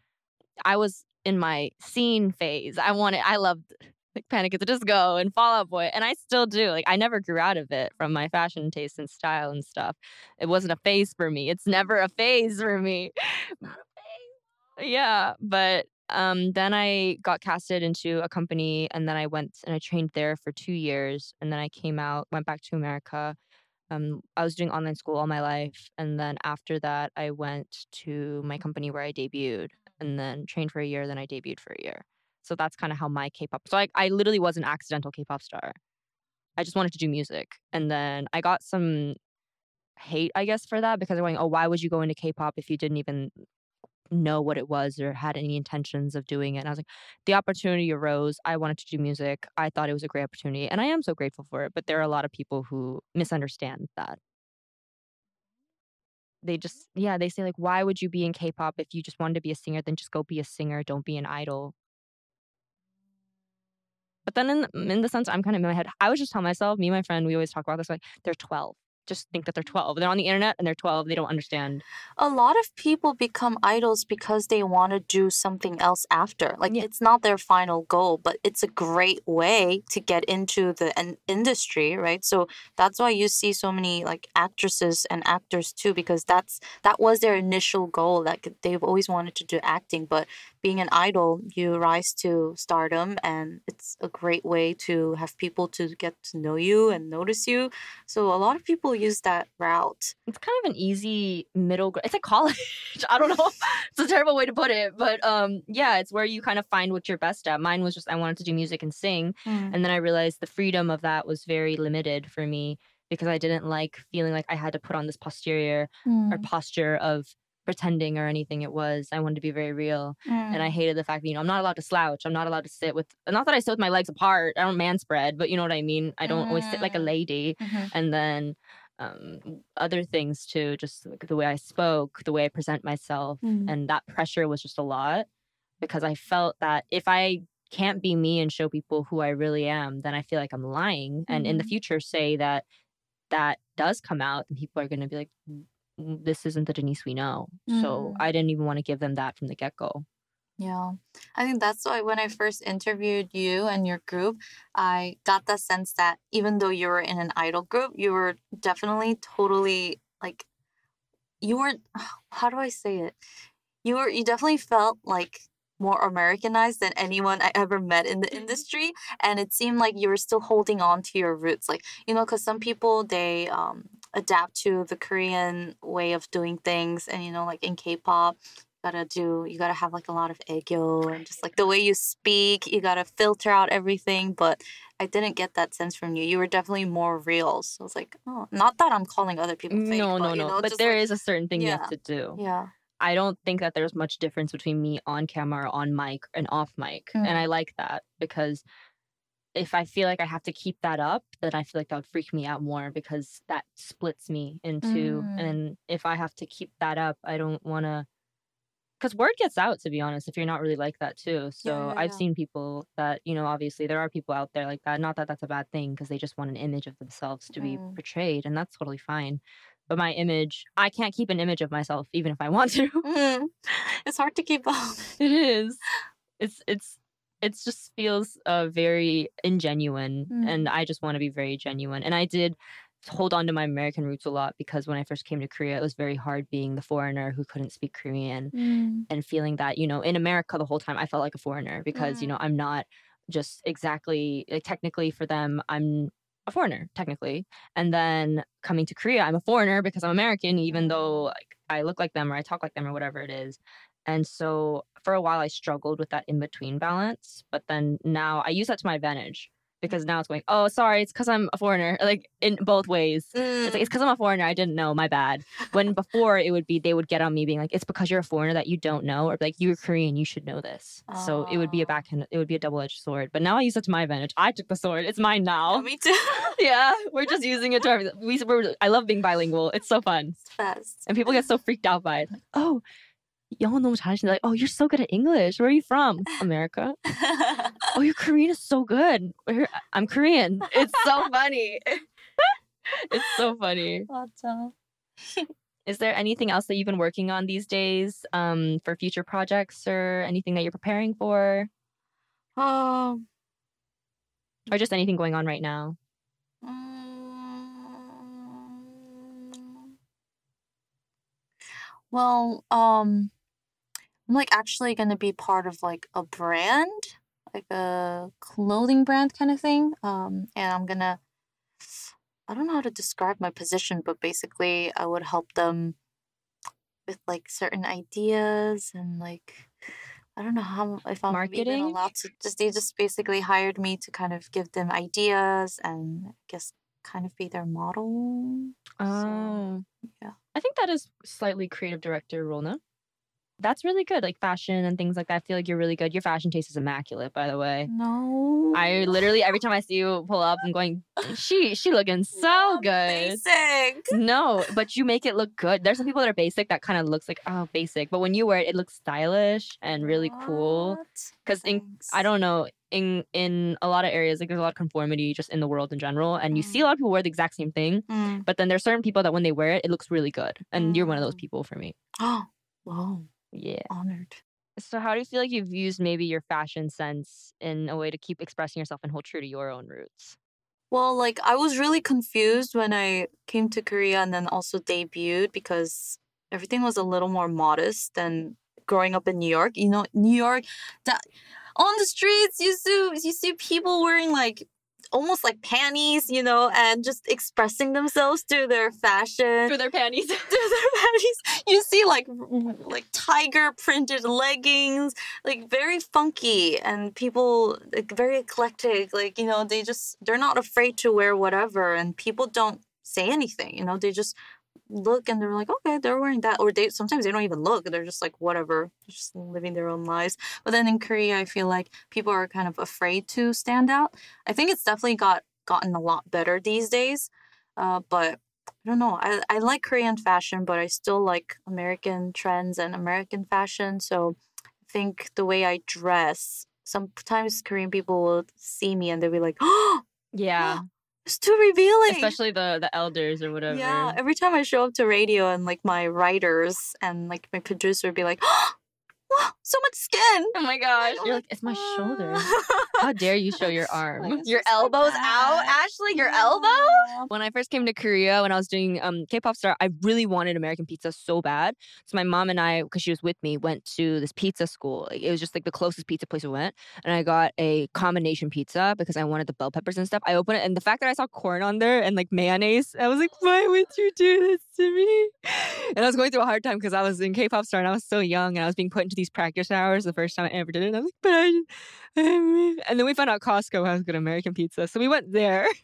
I was in my scene phase. I wanted I loved like Panic at the Disco and Fall Out Boy, and I still do. Like I never grew out of it from my fashion taste and style and stuff. It wasn't a phase for me. It's never a phase for me. Not a phase. Yeah, but um then I got casted into a company and then I went and I trained there for 2 years and then I came out, went back to America. Um I was doing online school all my life and then after that I went to my company where I debuted and then trained for a year then I debuted for a year. So that's kind of how my K-pop. So I I literally was an accidental K-pop star. I just wanted to do music and then I got some hate I guess for that because they're going, "Oh, why would you go into K-pop if you didn't even know what it was or had any intentions of doing it. And I was like, the opportunity arose. I wanted to do music. I thought it was a great opportunity. And I am so grateful for it. But there are a lot of people who misunderstand that. They just, yeah, they say, like, why would you be in K pop if you just wanted to be a singer? Then just go be a singer. Don't be an idol. But then in the, in the sense, I'm kind of in my head, I was just telling myself, me and my friend, we always talk about this, like, they're 12. Just think that they're 12. They're on the internet and they're 12. They don't understand. a lot of people become idols because they want to do something else after. Like Yeah. it's not their final goal, but it's a great way to get into the an industry, right? So that's why you see so many like actresses and actors too because that's that was their initial goal. Like they've always wanted to do acting, but being an idol, you rise to stardom and it's a great way to have people to get to know you and notice you. So a lot of people use that route. It's kind of an easy middle. It's a college. I don't know. it's a terrible way to put it, but um, yeah, it's where you kind of find what you're best at. Mine was just I wanted to do music and sing, and then I realized the freedom of that was very limited for me because I didn't like feeling like I had to put on this posterior or posture of pretending or anything. It was I wanted to be very real, and I hated the fact that you know I'm not allowed to slouch. I'm not allowed to sit with not that I sit with my legs apart. I don't man spread, but you know what I mean. I don't always sit like a Mm. lady, Mhm. and then um, other things too, just like the way I spoke, the way I present myself, Mm. and that pressure was just a lot because I felt that if I can't be me and show people who I really am, then I feel like I'm lying. And in the Mhm. future, say that that does come out, and people are going to be like, "Mm, mm, this isn't the Denise we know. So Mhm. I didn't even want to give them that from the get go. Yeah. I think that's why when I first interviewed you and your group, I got the sense that even though you were in an idol group, you were definitely totally like you weren't how do I say it? You were you definitely felt like more Americanized than anyone I ever met in the industry. And it seemed like you were still holding on to your roots. Like, you know, because some people they um adapt to the Korean way of doing things and you know, like in K pop, you gotta do you gotta have like a lot of ego and just like the way you speak you gotta filter out everything but i didn't get that sense from you you were definitely more real so i was like oh not that i'm calling other people fake no, but, no, you no. know, but there like- is a certain thing you have to do. yeah I don't think that there's much difference between me on camera, on mic, and off mic. And Mm. I like that because if I feel like I have to keep that up, then I feel like that would freak me out more because that splits me into. Mm. And if I have to keep that up, I don't want to. Because word gets out, to be honest, if you're not really like that too. So yeah, I've yeah. seen people that, you know, obviously there are people out there like that. Not that that's a bad thing because they just want an image of themselves to be Mm. portrayed, and that's totally fine. But my image, I can't keep an image of myself even if I want to. Mhm. it's hard to keep up It is. It's it's it's just feels uh very ingenuine and I just want to be very genuine. And I did hold on to my American roots a lot because when I first came to Korea, it was very hard being the foreigner who couldn't speak Korean Mm. and feeling that, you know, in America the whole time I felt like a foreigner because, you know, I'm not just exactly like technically for them, I'm a foreigner technically. And then coming to Korea, I'm a foreigner because I'm American, even though like I look like them or I talk like them or whatever it is. And so for a while I struggled with that in between balance, but then now I use that to my advantage mm. because now it's going, oh, sorry, it's because I'm a foreigner, like in both ways. It's like, mm. it's because I'm a foreigner. I didn't know. My bad. When before it would be, they would get on me being like, it's because you're a foreigner that you don't know, or like, you're Korean, you should know this. So it would be a backhand, it would be a double edged sword. But now I use it to my advantage. I took the sword. It's mine Yeah, now. me too yeah, we're just using it to our, we, we're, I love being bilingual. It's so fun. it's best And people get so freaked out by it. Like, oh, 영어 너무 잘하시는데. Like, oh, you're so good at English. Where are you from? America. oh, your Korean is so good. Where- I'm Korean. It's so funny. it's so funny. 맞아. Is there anything else that you've been working on these days um, for future projects or anything that you're preparing for um or just anything going on right now? Mm. Well, um, I'm like actually gonna be part of like a brand, like a clothing brand kind of thing. Um, and I'm gonna, I don't know how to describe my position, but basically I would help them with like certain ideas and like I don't know how if I'm even Marketing? allowed to just they just basically hired me to kind of give them ideas and I guess kind of be their model. Oh, yeah. I think that is slightly creative director role, no? That's really good, like fashion and things like that. I feel like you're really good. Your fashion taste is immaculate, by the way. No. I literally every time I see you pull up, I'm going, she she looking so good. Basic. No, but you make it look good. There's some people that are basic that kind of looks like oh basic, but when you wear it, it looks stylish and really cool. What? Because in I don't know in in a lot of areas like there's a lot of conformity just in the world in general, and you see a lot of people wear the exact same thing, Mm. but then there's certain people that when they wear it, it looks really good, and you're one of those Mm. people for me. Oh, wow. Yeah. Honored. So how do you feel like you've used maybe your fashion sense in a way to keep expressing yourself and hold true to your own roots? Well, like I was really confused when I came to Korea and then also debuted because everything was a little more modest than growing up in New York. You know, New York, that on the streets you see you see people wearing like almost like panties, you know, and just expressing themselves through their fashion. Through their panties. through their panties. You see like like tiger printed leggings, like very funky and people like very eclectic. Like, you know, they just they're not afraid to wear whatever and people don't say anything, you know, they just look and they're like, okay, they're wearing that. Or they sometimes they don't even look. They're just like whatever, just living their own lives. But then in Korea I feel like people are kind of afraid to stand out. I think it's definitely got gotten a lot better these days. Uh, but I don't know. I, I like Korean fashion, but I still like American trends and American fashion. So think the way I dress, sometimes Korean people will see me and they'll be like, "Oh, Yeah. It's too revealing." Especially the the elders or whatever. yeah. Every time I show up to radio and like my writers and like my producer would be like, "Wow, oh, so much skin." Oh my gosh. You're like, like, it's my shoulder. How dare you show your arm? Like, your just so elbow's out. Ashley. Your elbow. When I first came to Korea, when I was doing um, K-pop star, I really wanted American pizza so bad. So my mom and I, because she was with me, went to this pizza school. Like, it was just like the closest pizza place we went, and I got a combination pizza because I wanted the bell peppers and stuff. I opened it, and the fact that I saw corn on there and like mayonnaise, I was like, why would you do this to me? And I was going through a hard time because I was in K-pop star and I was so young, and I was being put into these practice hours the first time I ever did it. And I was like, but I. And then we found out Costco has good American pizza, so we went there.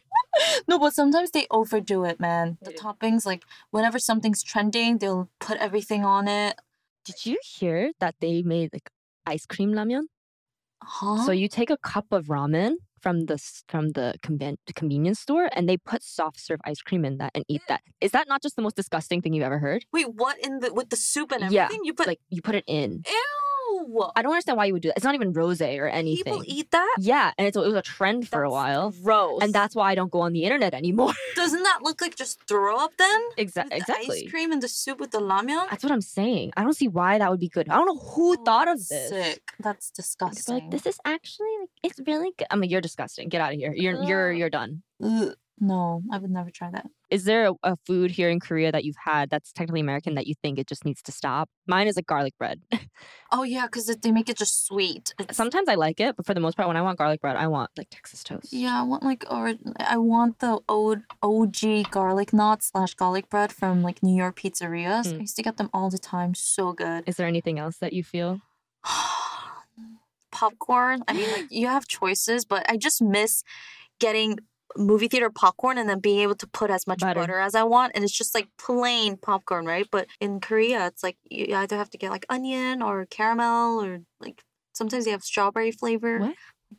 No, but sometimes they overdo it, man. The do. toppings, like whenever something's trending, they'll put everything on it. Did you hear that they made like ice cream ramyun? Huh? So you take a cup of ramen from the from the conven- convenience store and they put soft serve ice cream in that and eat that. Is that not just the most disgusting thing you've ever heard? Wait, what in the with the soup and everything? Yeah? You put like you put it in. ew. I don't understand why you would do that. It's not even rose or anything. People eat that? yeah, and it's, it was a trend for a while. Gross. And that's why I don't go on the internet anymore. doesn't that look like just throw up then? Exa- the exactly. ice cream and the soup with the ramyun. That's what I'm saying. I don't see why that would be good. I don't know who Oh, thought of this. Sick. That's disgusting. like, this is actually like it's really good. I'm like, you're disgusting. Get out of here. You're you're you're done. Ugh. No, I would never try that. Is there a, a food here in Korea that you've had that's technically American that you think it just needs to stop? Mine is like garlic bread. Oh yeah, because they make it just sweet. It's- Sometimes I like it, but for the most part, when I want garlic bread, I want like Texas toast. Yeah, I want like or I want the old OG garlic knot slash garlic bread from like New York pizzerias. Mm. I used to get them all the time. So good. Is there anything else that you feel? popcorn. I mean, like you have choices, but I just miss getting movie theater popcorn and then being able to put as much Butter. butter, as I want. And it's just like plain popcorn, right? But in Korea, it's like you either have to get like onion or caramel or like sometimes they have strawberry flavor. What?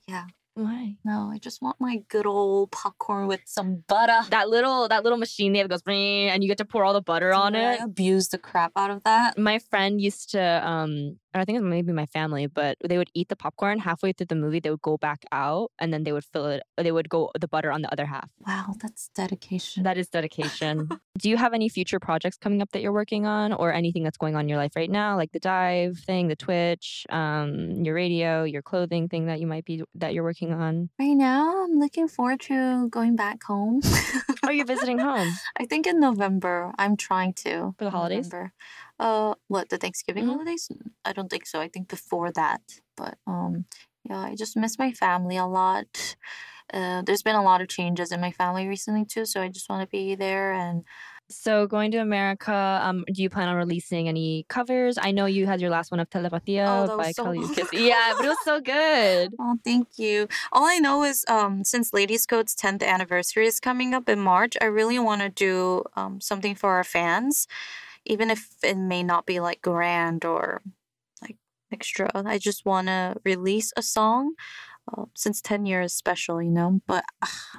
Yeah. Why? No, I just want my good old popcorn with some butter. That little that little machine there that goes and you get to pour all the butter on Yeah, it. I abuse the crap out of that. My friend used to um I think it was maybe my family, but they would eat the popcorn halfway through the movie. They would go back out and then they would fill it. They would go the butter on the other half. Wow, that's dedication. That is dedication. Do you have any future projects coming up that you're working on, or anything that's going on in your life right now, like the dive thing, the Twitch, um, your radio, your clothing thing that you might be that you're working on? right now, I'm looking forward to going back home. Are you visiting home? I think in November. I'm trying to For the holidays? November. Uh, what the Thanksgiving Mhm. holidays? I don't think so. I think before that. But um, yeah, I just miss my family a lot. Uh, there's been a lot of changes in my family recently too, so I just want to be there and So going to America, um, do you plan on releasing any covers? I know you had your last one of Telepatia Oh, by so Kali Uchis. Yeah, but it was so good. Oh, thank you. All I know is um, since Ladies Code's 10th anniversary is coming up in March, I really want to do um, something for our fans, even if it may not be like grand or like extra. I just want to release a song. Uh, since 10 years special, you know, but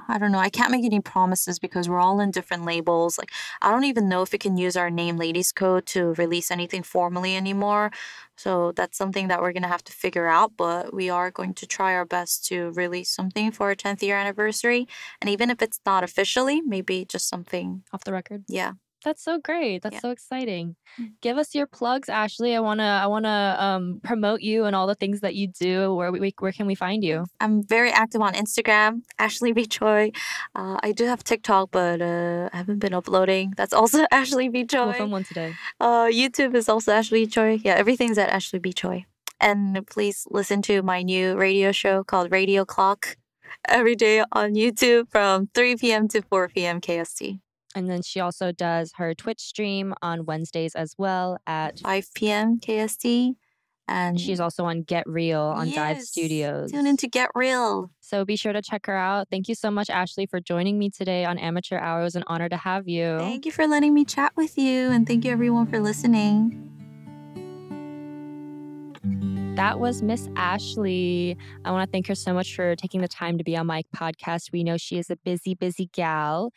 I don't know. I can't make any promises because we're all in different labels. Like, I don't even know if we can use our name Ladies Code to release anything formally anymore. So that's something that we're going to have to figure out, but we are going to try our best to release something for our 10th year anniversary. And even if it's not officially, maybe just something, Off the record. yeah. That's so great. That's Yeah. so exciting. Mm. Give us your plugs, Ashley. I wanna I wanna um promote you and all the things that you do. Where we where can we find you? I'm very active on Instagram, Ashley B. Choi. Uh, I do have TikTok, but uh, I haven't been uploading. That's also Ashley B. We'll Choi. film one today. Uh, YouTube is also Ashley Choi. Yeah, everything's at Ashley B. Choi. And please listen to my new radio show called Radio Clock every day on YouTube from 3 p.m. to 4 p.m. KST. And then she also does her Twitch stream on Wednesdays as well at 5 p.m. KST. And she's also on Get Real on Dive Studios. Tune in to Get Real. So be sure to check her out. Thank you so much, Ashley, for joining me today on Amateur Hour. It was an honor to have you. Thank you for letting me chat with you. And thank you, everyone, for listening. That was Miss Ashley. I want to thank her so much for taking the time to be on my podcast. We know she is a busy, busy gal.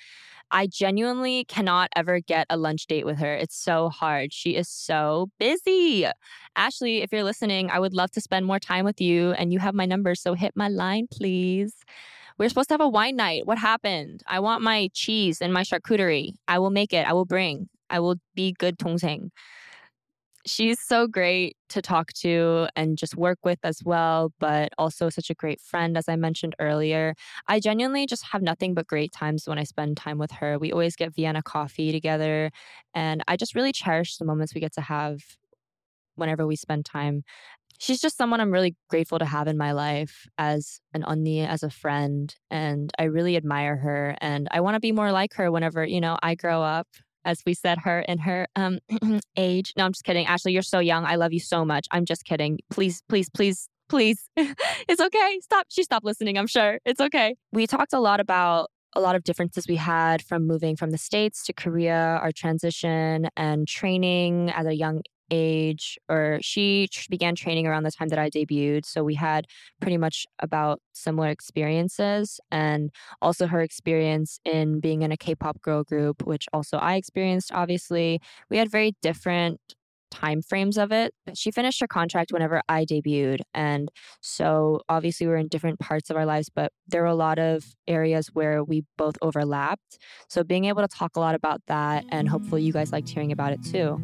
I genuinely cannot ever get a lunch date with her. It's so hard. She is so busy. Ashley, if you're listening, I would love to spend more time with you, and you have my number, so hit my line, please. We are supposed to have a wine night. What happened? I want my cheese and my charcuterie. I will make it. I will bring. I will be good tongseng. She's so great to talk to and just work with as well, but also such a great friend, as I mentioned earlier. I genuinely just have nothing but great times when I spend time with her. We always get Vienna coffee together, and I just really cherish the moments we get to have whenever we spend time. She's just someone I'm really grateful to have in my life as an onni, as a friend, and I really admire her. And I want to be more like her whenever, you know, I grow up as we said her in her um, age. No, I'm just kidding. Ashley, you're so young. I love you so much. I'm just kidding. Please, please, please, please. it's okay. Stop. She stopped listening, I'm sure. It's okay. We talked a lot about a lot of differences we had from moving from the States to Korea, our transition and training at a young age, or she began training around the time that I debuted. So we had pretty much about similar experiences, and also her experience in being in a K pop girl group, which also I experienced, obviously. We had very different time frames of it but she finished her contract whenever i debuted and so obviously we we're in different parts of our lives but there were a lot of areas where we both overlapped so being able to talk a lot about that and hopefully you guys liked hearing about it too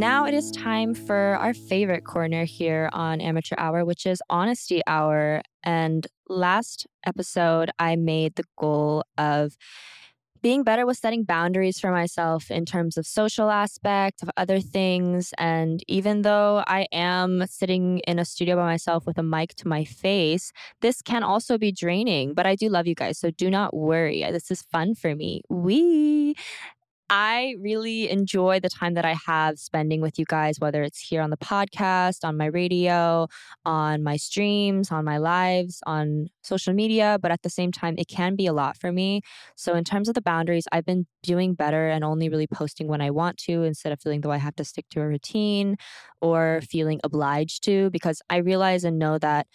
now it is time for our favorite corner here on Amateur Hour, which is Honesty Hour. And last episode, I made the goal of being better with setting boundaries for myself in terms of social aspect of other things. And even though i am sitting in a studio by myself with a mic to my face this can also be draining. But i do love you guys so do not worry. This is fun for me. We I really enjoy the time that I have spending with you guys, whether it's here on the podcast, on my radio, on my streams, on my lives, on social media. But at the same time, it can be a lot for me. So, in terms of the boundaries, I've been doing better and only really posting when I want to instead of feeling though I have to stick to a routine or feeling obliged to, because I realize and know that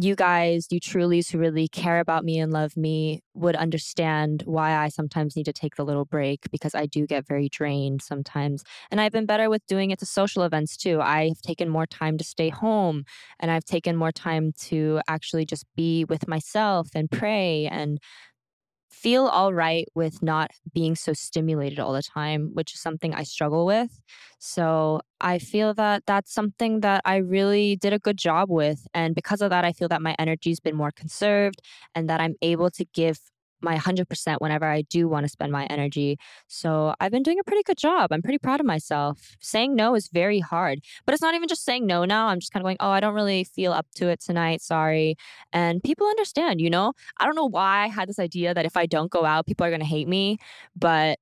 you guys, you trulies who really care about me and love me, would understand why I sometimes need to take the little break because I do get very drained sometimes. And I've been better with doing it to social events too. I've taken more time to stay home and I've taken more time to actually just be with myself and pray and feel all right with not being so stimulated all the time, which is something I struggle with. So I feel that that's something that I really did a good job with. And because of that, I feel that my energy's been more conserved and that I'm able to give my 100% whenever I do want to spend my energy. So I've been doing a pretty good job. I'm pretty proud of myself. Saying no is very hard, but it's not even just saying no now. I'm just kind of going, oh, I don't really feel up to it tonight. Sorry. And people understand, you know? I don't know why I had this idea that if I don't go out, people are going to hate me, but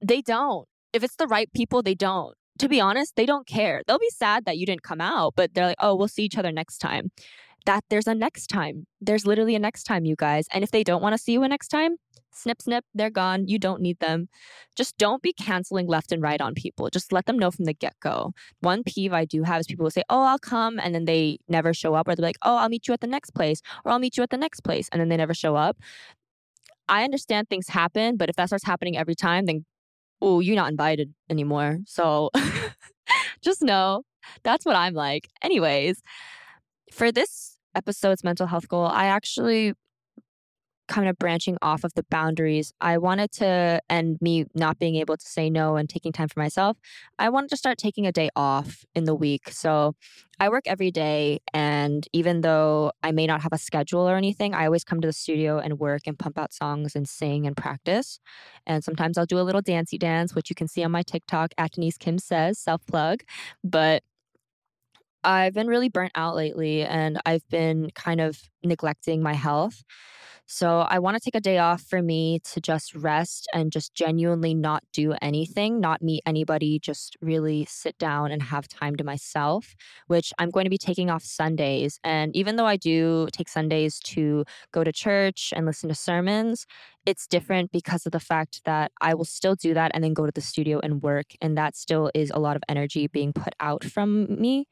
they don't. If it's the right people, they don't. To be honest, they don't care. They'll be sad that you didn't come out, but they're like, oh, we'll see each other next time that there's a next time. There's literally a next time, you guys. And if they don't want to see you a next time, snip, snip, they're gone. You don't need them. Just don't be canceling left and right on people. Just let them know from the get go. One peeve I do have is people will say, Oh, I'll come. And then they never show up. Or they're like, Oh, I'll meet you at the next place. Or I'll meet you at the next place. And then they never show up. I understand things happen, but if that starts happening every time, then, oh, you're not invited anymore. So just know that's what I'm like. Anyways, for this episode's mental health goal, I actually kind of branching off of the boundaries. I wanted to, and me not being able to say no and taking time for myself, I wanted to start taking a day off in the week. So I work every day. And even though I may not have a schedule or anything, I always come to the studio and work and pump out songs and sing and practice. And sometimes I'll do a little dancey dance, which you can see on my TikTok at Denise Kim Says, self plug. But I've been really burnt out lately and I've been kind of neglecting my health. So I want to take a day off for me to just rest and just genuinely not do anything, not meet anybody, just really sit down and have time to myself, which I'm going to be taking off Sundays. And even though I do take Sundays to go to church and listen to sermons, it's different because of the fact that I will still do that and then go to the studio and work. And that still is a lot of energy being put out from me.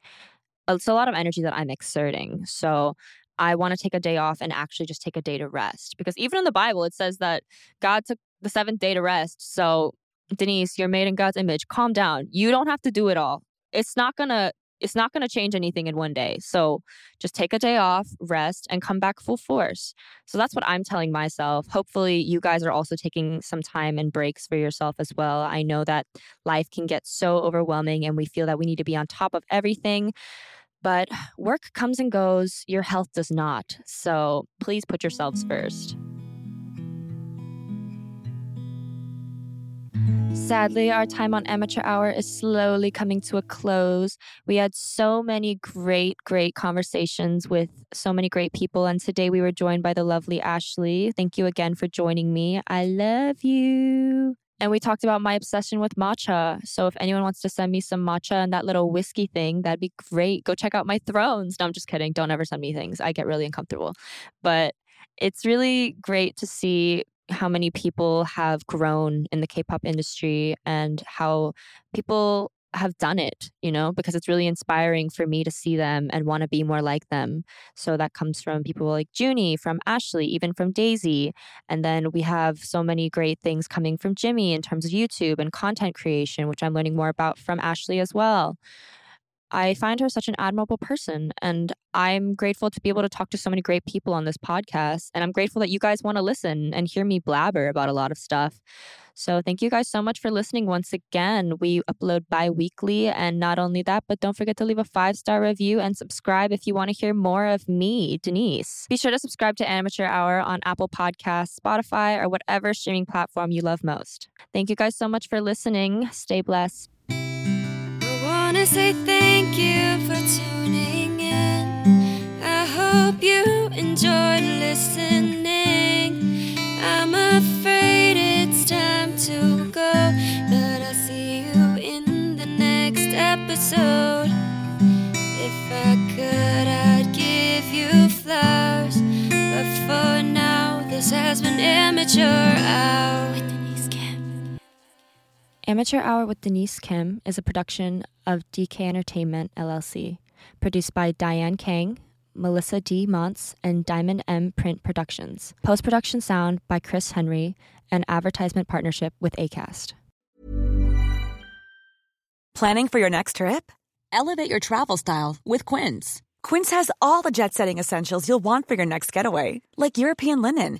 It's a lot of energy that I'm exerting. So I want to take a day off and actually just take a day to rest. Because even in the Bible, it says that God took the seventh day to rest. So, Denise, you're made in God's image. Calm down. You don't have to do it all. It's not going to it's not going to change anything in one day. So just take a day off, rest, and come back full force. So that's what I'm telling myself. Hopefully, you guys are also taking some time and breaks for yourself as well. I know that life can get so overwhelming and we feel that we need to be on top of everything. But work comes and goes, your health does not. So please put yourselves first. Sadly, our time on Amateur Hour is slowly coming to a close. We had so many great, great conversations with so many great people. And today we were joined by the lovely Ashley. Thank you again for joining me. I love you. And we talked about my obsession with matcha. So if anyone wants to send me some matcha and that little whiskey thing, that'd be great. Go check out my thrones. No, I'm just kidding. Don't ever send me things. I get really uncomfortable. But it's really great to see how many people have grown in the K-pop industry and how people have done it, you know, because it's really inspiring for me to see them and want to be more like them. So that comes from people like Junie, from Ashley, even from Daisy. And then we have so many great things coming from Jimmy in terms of YouTube and content creation, which I'm learning more about from Ashley as well. I find her such an admirable person. And I'm grateful to be able to talk to so many great people on this podcast. And I'm grateful that you guys want to listen and hear me blabber about a lot of stuff. So thank you guys so much for listening once again. We upload bi weekly. And not only that, but don't forget to leave a five star review and subscribe if you want to hear more of me, Denise. Be sure to subscribe to Amateur Hour on Apple Podcasts, Spotify, or whatever streaming platform you love most. Thank you guys so much for listening. Stay blessed wanna say thank you for tuning has been amateur hour. Amateur Hour with Denise Kim is a production of DK Entertainment LLC, produced by Diane Kang, Melisa D. Monts, and Diamond M Print Productions. Post production sound by Chris Henry, and advertisement partnership with ACAST. Planning for your next trip? Elevate your travel style with Quince. Quince has all the jet setting essentials you'll want for your next getaway, like European linen,